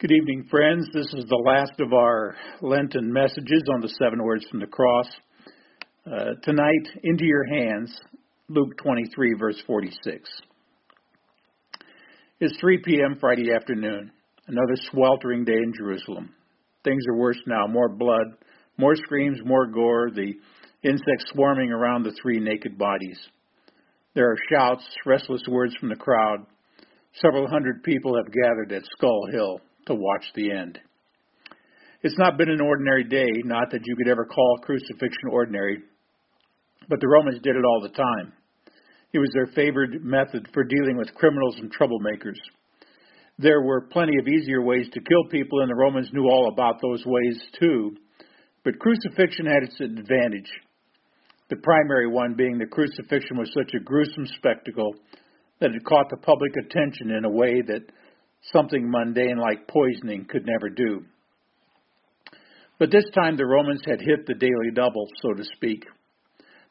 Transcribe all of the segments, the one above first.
Good evening, friends. This is the last of our Lenten messages on the seven words from the cross. Uh, tonight, into your hands, Luke 23, verse 46. It's 3 p.m. Friday afternoon, another sweltering day in Jerusalem. Things are worse now more blood, more screams, more gore, the insects swarming around the three naked bodies. There are shouts, restless words from the crowd. Several hundred people have gathered at Skull Hill to watch the end. It's not been an ordinary day, not that you could ever call crucifixion ordinary, but the Romans did it all the time. It was their favored method for dealing with criminals and troublemakers. There were plenty of easier ways to kill people, and the Romans knew all about those ways too. But crucifixion had its advantage. The primary one being the crucifixion was such a gruesome spectacle that it caught the public attention in a way that something mundane like poisoning could never do. But this time the Romans had hit the daily double, so to speak.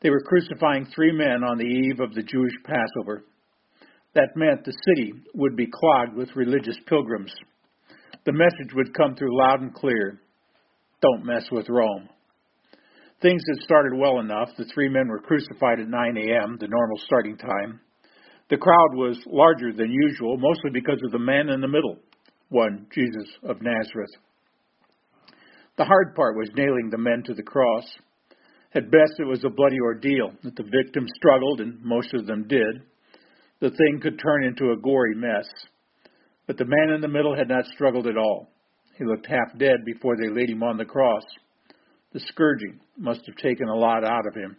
They were crucifying three men on the eve of the Jewish Passover. That meant the city would be clogged with religious pilgrims. The message would come through loud and clear don't mess with Rome. Things had started well enough. The three men were crucified at 9 a.m., the normal starting time. The crowd was larger than usual, mostly because of the man in the middle, one, Jesus of Nazareth. The hard part was nailing the men to the cross. At best, it was a bloody ordeal that the victims struggled, and most of them did. The thing could turn into a gory mess. But the man in the middle had not struggled at all. He looked half dead before they laid him on the cross. The scourging must have taken a lot out of him.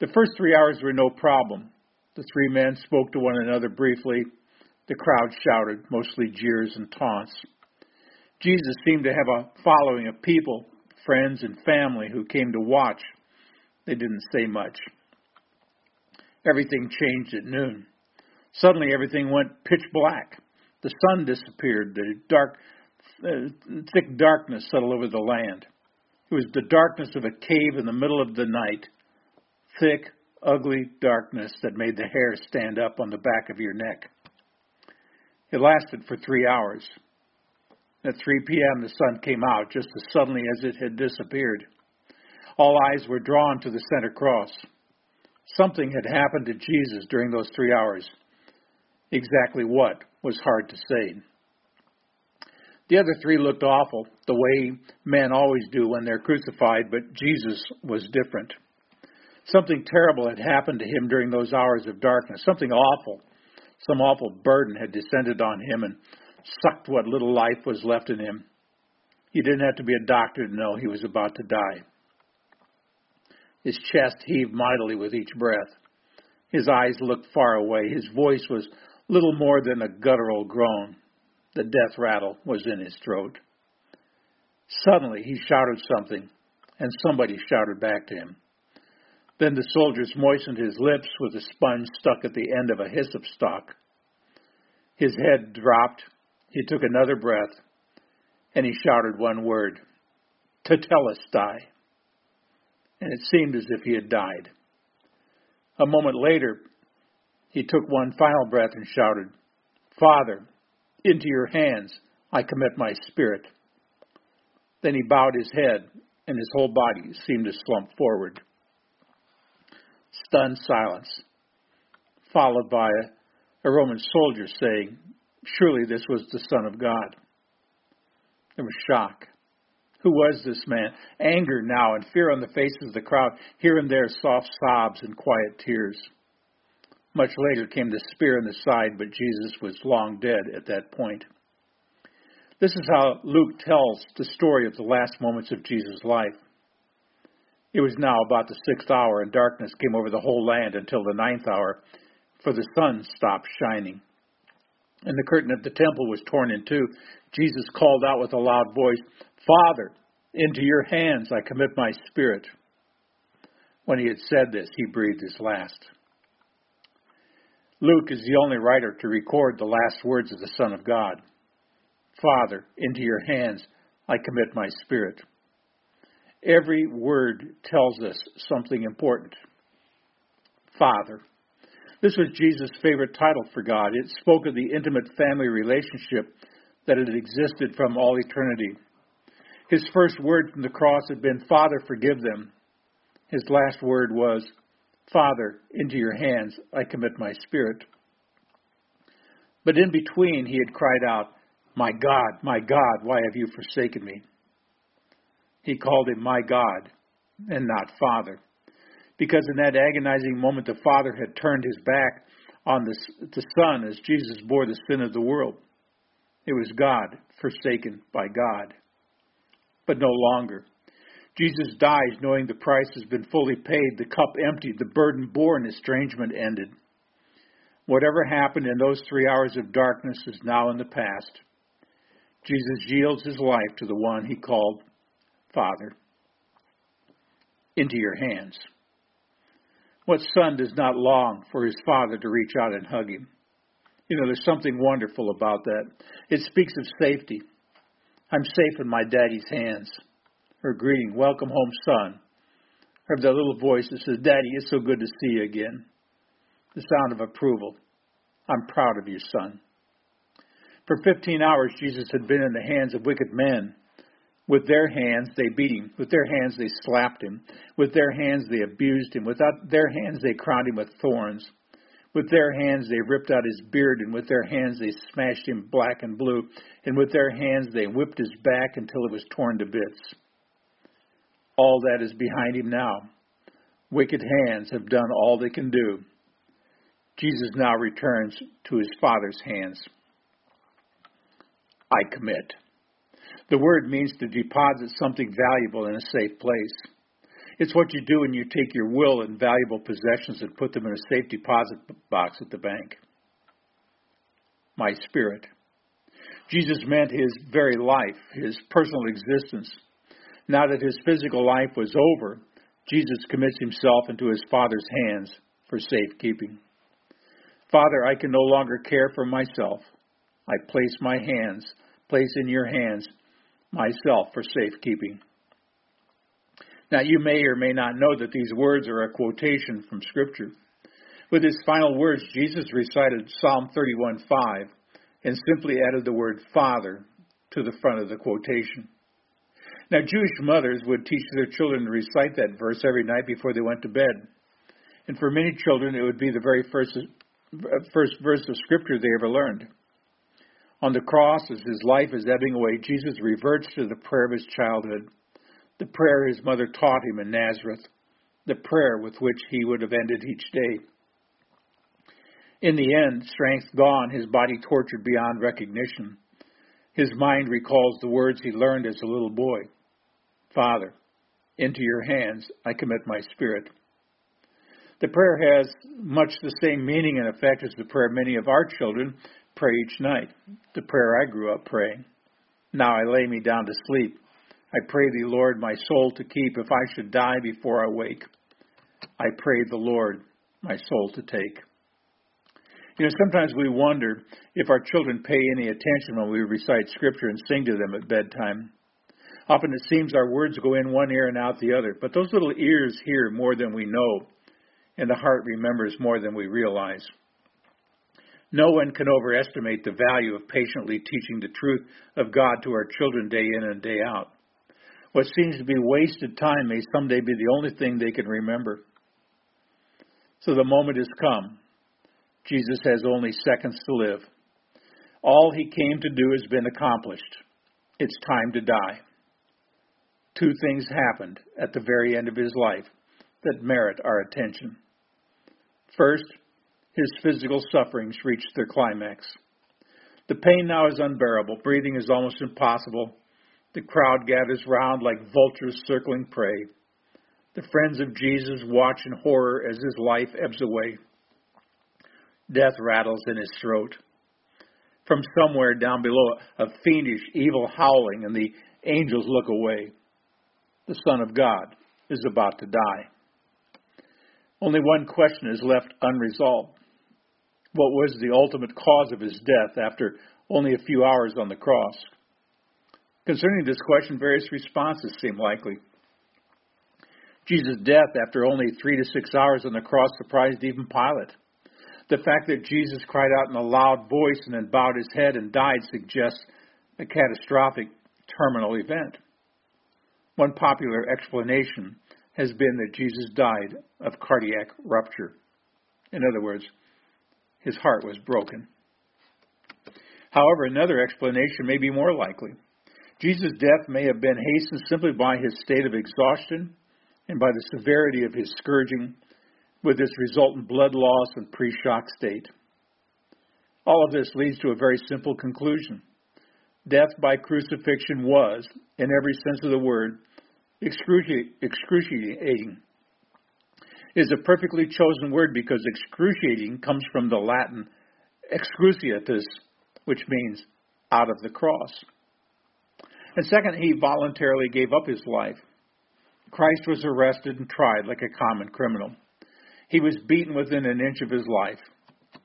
The first three hours were no problem. The three men spoke to one another briefly. The crowd shouted, mostly jeers and taunts. Jesus seemed to have a following of people, friends and family, who came to watch. They didn't say much. Everything changed at noon. Suddenly, everything went pitch black. The sun disappeared. The dark, uh, thick darkness settled over the land. It was the darkness of a cave in the middle of the night, thick, ugly darkness that made the hair stand up on the back of your neck. It lasted for three hours. At 3 p.m., the sun came out just as suddenly as it had disappeared. All eyes were drawn to the center cross. Something had happened to Jesus during those three hours. Exactly what was hard to say. The other three looked awful, the way men always do when they're crucified, but Jesus was different. Something terrible had happened to him during those hours of darkness. Something awful. Some awful burden had descended on him and sucked what little life was left in him. You didn't have to be a doctor to know he was about to die. His chest heaved mightily with each breath. His eyes looked far away. His voice was little more than a guttural groan. The death rattle was in his throat. Suddenly he shouted something, and somebody shouted back to him. Then the soldiers moistened his lips with a sponge stuck at the end of a hyssop stalk. His head dropped. He took another breath, and he shouted one word, Tetelestai. And it seemed as if he had died. A moment later, he took one final breath and shouted, Father, into your hands I commit my spirit. Then he bowed his head, and his whole body seemed to slump forward stunned silence, followed by a, a Roman soldier saying, Surely this was the Son of God. There was shock. Who was this man? Anger now and fear on the faces of the crowd, here and there soft sobs and quiet tears. Much later came the spear in the side, but Jesus was long dead at that point. This is how Luke tells the story of the last moments of Jesus' life. It was now about the sixth hour, and darkness came over the whole land until the ninth hour, for the sun stopped shining. And the curtain of the temple was torn in two. Jesus called out with a loud voice, Father, into your hands I commit my spirit. When he had said this, he breathed his last. Luke is the only writer to record the last words of the Son of God. Father, into your hands I commit my spirit. Every word tells us something important. Father. This was Jesus' favorite title for God. It spoke of the intimate family relationship that had existed from all eternity. His first word from the cross had been, Father, forgive them. His last word was, Father, into your hands I commit my spirit. But in between, he had cried out, My God, my God, why have you forsaken me? He called him my God and not Father. Because in that agonizing moment, the Father had turned his back on the, the Son as Jesus bore the sin of the world. It was God forsaken by God. But no longer. Jesus dies knowing the price has been fully paid, the cup emptied, the burden borne, estrangement ended. Whatever happened in those three hours of darkness is now in the past. Jesus yields his life to the one he called Father. Into your hands. What son does not long for his father to reach out and hug him? You know, there's something wonderful about that. It speaks of safety. I'm safe in my daddy's hands. Her greeting, welcome home, son. Or that little voice that says, Daddy, it's so good to see you again. The sound of approval. I'm proud of you, son. For 15 hours, Jesus had been in the hands of wicked men with their hands, they beat him. With their hands, they slapped him. With their hands, they abused him. With their hands, they crowned him with thorns. With their hands, they ripped out his beard, and with their hands, they smashed him black and blue. And with their hands, they whipped his back until it was torn to bits. All that is behind him now. Wicked hands have done all they can do. Jesus now returns to his Father's hands. I commit. The word means to deposit something valuable in a safe place. It's what you do when you take your will and valuable possessions and put them in a safe deposit box at the bank. My spirit. Jesus meant his very life, his personal existence. Now that his physical life was over, Jesus commits himself into his Father's hands for safekeeping. Father, I can no longer care for myself. I place my hands, place in your hands myself for safekeeping. Now, you may or may not know that these words are a quotation from Scripture. With his final words, Jesus recited Psalm 31:5 and simply added the word Father to the front of the quotation. Now, Jewish mothers would teach their children to recite that verse every night before they went to bed. And for many children, it would be the very first, first verse of Scripture they ever learned. On the cross, as his life is ebbing away, Jesus reverts to the prayer of his childhood, the prayer his mother taught him in Nazareth, the prayer with which he would have ended each day. In the end, strength gone, his body tortured beyond recognition, his mind recalls the words he learned as a little boy Father, into your hands I commit my spirit. The prayer has much the same meaning and effect as the prayer many of our children pray each night, the prayer I grew up praying. Now I lay me down to sleep. I pray thee, Lord, my soul to keep if I should die before I wake. I pray the Lord my soul to take. You know, sometimes we wonder if our children pay any attention when we recite scripture and sing to them at bedtime. Often it seems our words go in one ear and out the other, but those little ears hear more than we know, and the heart remembers more than we realize. No one can overestimate the value of patiently teaching the truth of God to our children day in and day out. What seems to be wasted time may someday be the only thing they can remember. So the moment has come. Jesus has only seconds to live. All he came to do has been accomplished. It's time to die. Two things happened at the very end of his life that merit our attention. First, his physical sufferings reached their climax. The pain now is unbearable. Breathing is almost impossible. The crowd gathers round like vultures circling prey. The friends of Jesus watch in horror as his life ebbs away. Death rattles in his throat. From somewhere down below, a fiendish, evil howling, and the angels look away. The Son of God is about to die. Only one question is left unresolved what was the ultimate cause of his death after only a few hours on the cross. Concerning this question, various responses seem likely. Jesus' death after only three to six hours on the cross surprised even Pilate. The fact that Jesus cried out in a loud voice and then bowed his head and died suggests a catastrophic terminal event. One popular explanation has been that Jesus died of cardiac rupture. In other words, his heart was broken. However, another explanation may be more likely. Jesus' death may have been hastened simply by his state of exhaustion and by the severity of his scourging, with its resultant blood loss and pre shock state. All of this leads to a very simple conclusion. Death by crucifixion was, in every sense of the word, excruciating. Is a perfectly chosen word because excruciating comes from the Latin excruciatus, which means out of the cross. And second, he voluntarily gave up his life. Christ was arrested and tried like a common criminal. He was beaten within an inch of his life.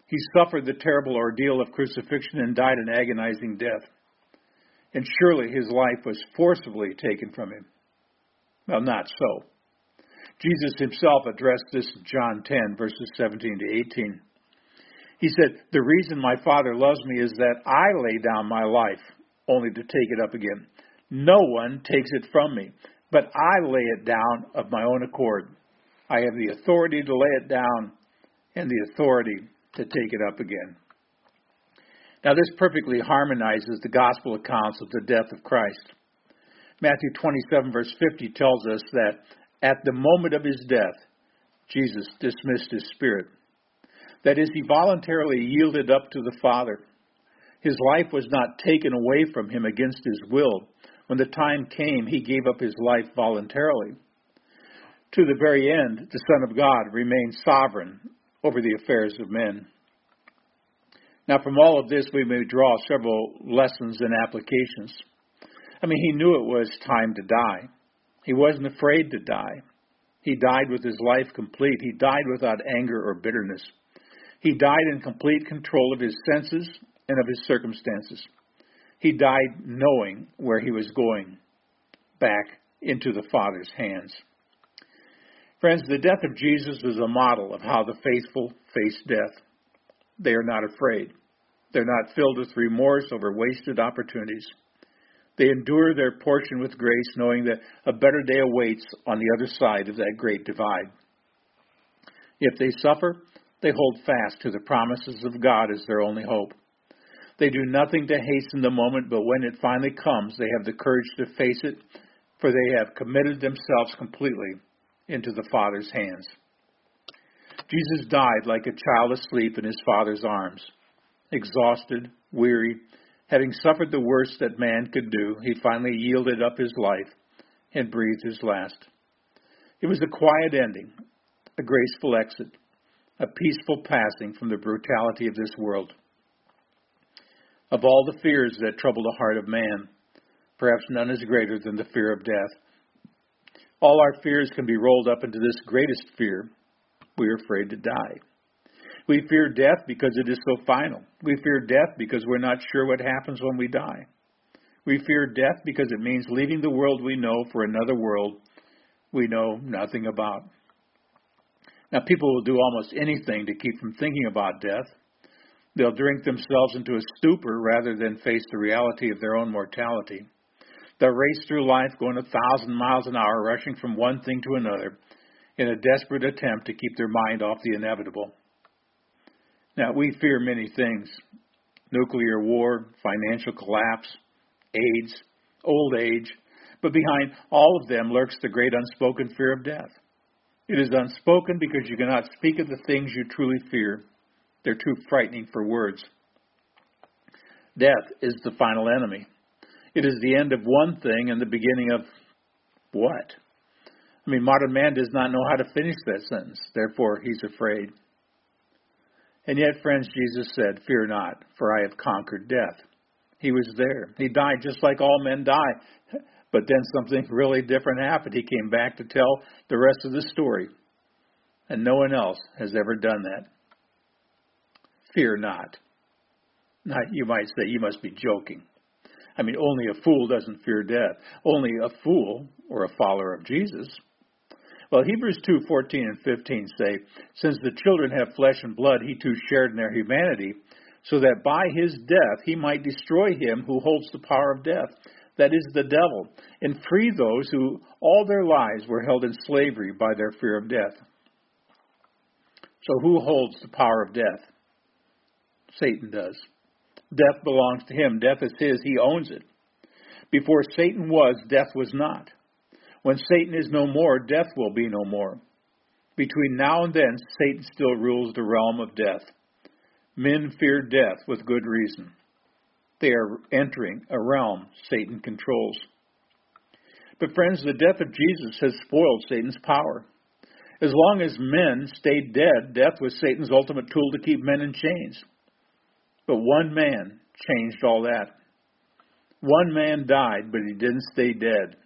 He suffered the terrible ordeal of crucifixion and died an agonizing death. And surely his life was forcibly taken from him. Well, not so. Jesus himself addressed this in John 10, verses 17 to 18. He said, The reason my Father loves me is that I lay down my life only to take it up again. No one takes it from me, but I lay it down of my own accord. I have the authority to lay it down and the authority to take it up again. Now, this perfectly harmonizes the gospel accounts of the death of Christ. Matthew 27, verse 50 tells us that at the moment of his death, Jesus dismissed his spirit. That is, he voluntarily yielded up to the Father. His life was not taken away from him against his will. When the time came, he gave up his life voluntarily. To the very end, the Son of God remained sovereign over the affairs of men. Now, from all of this, we may draw several lessons and applications. I mean, he knew it was time to die. He wasn't afraid to die. He died with his life complete. He died without anger or bitterness. He died in complete control of his senses and of his circumstances. He died knowing where he was going back into the Father's hands. Friends, the death of Jesus is a model of how the faithful face death. They are not afraid. They're not filled with remorse over wasted opportunities. They endure their portion with grace, knowing that a better day awaits on the other side of that great divide. If they suffer, they hold fast to the promises of God as their only hope. They do nothing to hasten the moment, but when it finally comes, they have the courage to face it, for they have committed themselves completely into the Father's hands. Jesus died like a child asleep in his Father's arms, exhausted, weary, Having suffered the worst that man could do, he finally yielded up his life and breathed his last. It was a quiet ending, a graceful exit, a peaceful passing from the brutality of this world. Of all the fears that trouble the heart of man, perhaps none is greater than the fear of death. All our fears can be rolled up into this greatest fear we are afraid to die. We fear death because it is so final. We fear death because we're not sure what happens when we die. We fear death because it means leaving the world we know for another world we know nothing about. Now, people will do almost anything to keep from thinking about death. They'll drink themselves into a stupor rather than face the reality of their own mortality. They'll race through life going a thousand miles an hour, rushing from one thing to another in a desperate attempt to keep their mind off the inevitable. Now, we fear many things nuclear war, financial collapse, AIDS, old age, but behind all of them lurks the great unspoken fear of death. It is unspoken because you cannot speak of the things you truly fear. They're too frightening for words. Death is the final enemy. It is the end of one thing and the beginning of what? I mean, modern man does not know how to finish that sentence. Therefore, he's afraid. And yet, friends, Jesus said, Fear not, for I have conquered death. He was there. He died just like all men die. But then something really different happened. He came back to tell the rest of the story. And no one else has ever done that. Fear not. Now, you might say, you must be joking. I mean, only a fool doesn't fear death. Only a fool or a follower of Jesus well, Hebrews 2:14 and 15 say, "Since the children have flesh and blood, he too shared in their humanity, so that by his death he might destroy him who holds the power of death, that is, the devil, and free those who all their lives were held in slavery by their fear of death. So, who holds the power of death? Satan does. Death belongs to him. Death is his. He owns it. Before Satan was, death was not. When Satan is no more, death will be no more. Between now and then, Satan still rules the realm of death. Men fear death with good reason. They are entering a realm Satan controls. But, friends, the death of Jesus has spoiled Satan's power. As long as men stayed dead, death was Satan's ultimate tool to keep men in chains. But one man changed all that. One man died, but he didn't stay dead.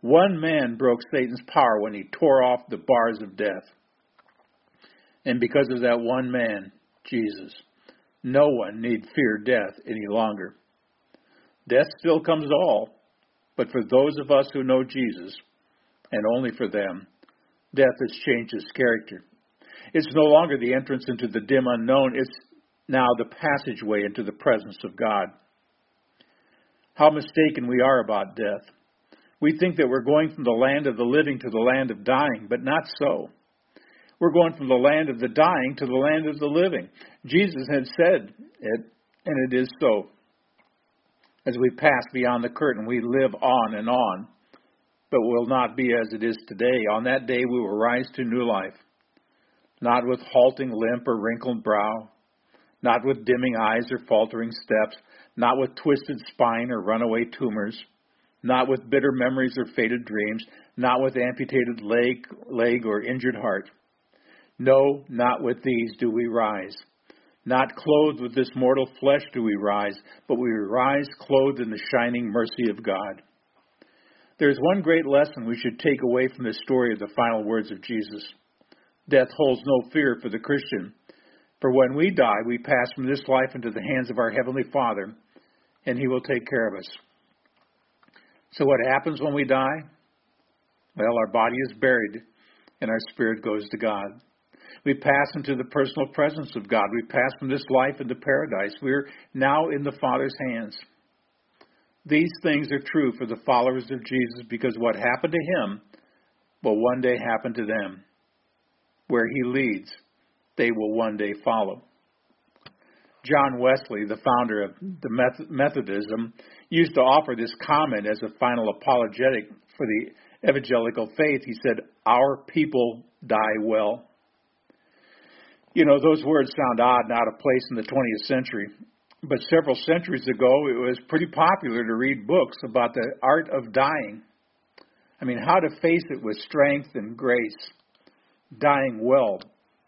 One man broke Satan's power when he tore off the bars of death. And because of that one man, Jesus, no one need fear death any longer. Death still comes to all, but for those of us who know Jesus, and only for them, death has changed its character. It's no longer the entrance into the dim unknown, it's now the passageway into the presence of God. How mistaken we are about death. We think that we're going from the land of the living to the land of dying, but not so. We're going from the land of the dying to the land of the living. Jesus had said it, and it is so. As we pass beyond the curtain, we live on and on, but will not be as it is today. On that day, we will rise to new life, not with halting limp or wrinkled brow, not with dimming eyes or faltering steps, not with twisted spine or runaway tumors not with bitter memories or faded dreams, not with amputated leg, leg or injured heart. No, not with these do we rise. Not clothed with this mortal flesh do we rise, but we rise clothed in the shining mercy of God. There is one great lesson we should take away from this story of the final words of Jesus. Death holds no fear for the Christian, for when we die, we pass from this life into the hands of our Heavenly Father, and He will take care of us. So, what happens when we die? Well, our body is buried and our spirit goes to God. We pass into the personal presence of God. We pass from this life into paradise. We're now in the Father's hands. These things are true for the followers of Jesus because what happened to him will one day happen to them. Where he leads, they will one day follow. John Wesley, the founder of the Methodism, used to offer this comment as a final apologetic for the evangelical faith. He said, Our people die well. You know, those words sound odd and out of place in the 20th century, but several centuries ago, it was pretty popular to read books about the art of dying. I mean, how to face it with strength and grace. Dying well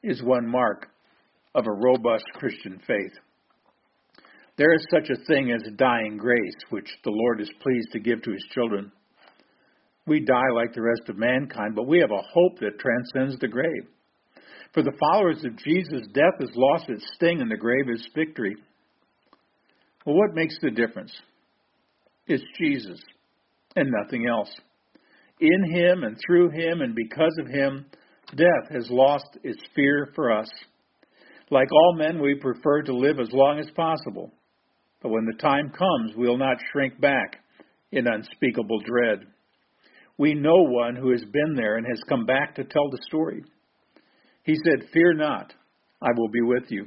is one mark of a robust Christian faith. There is such a thing as dying grace, which the Lord is pleased to give to his children. We die like the rest of mankind, but we have a hope that transcends the grave. For the followers of Jesus, death has lost its sting and the grave is victory. Well, what makes the difference? It's Jesus and nothing else. In him and through him and because of him, death has lost its fear for us. Like all men, we prefer to live as long as possible. But when the time comes, we'll not shrink back in unspeakable dread. We know one who has been there and has come back to tell the story. He said, Fear not, I will be with you.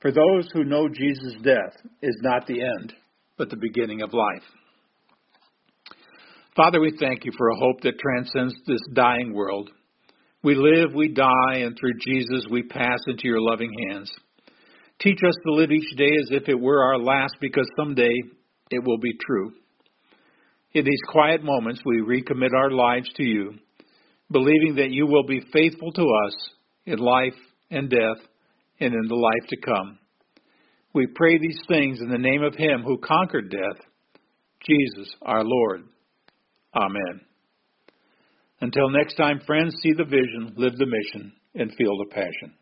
For those who know Jesus' death is not the end, but the beginning of life. Father, we thank you for a hope that transcends this dying world. We live, we die, and through Jesus we pass into your loving hands. Teach us to live each day as if it were our last, because someday it will be true. In these quiet moments, we recommit our lives to you, believing that you will be faithful to us in life and death and in the life to come. We pray these things in the name of Him who conquered death, Jesus our Lord. Amen. Until next time, friends, see the vision, live the mission, and feel the passion.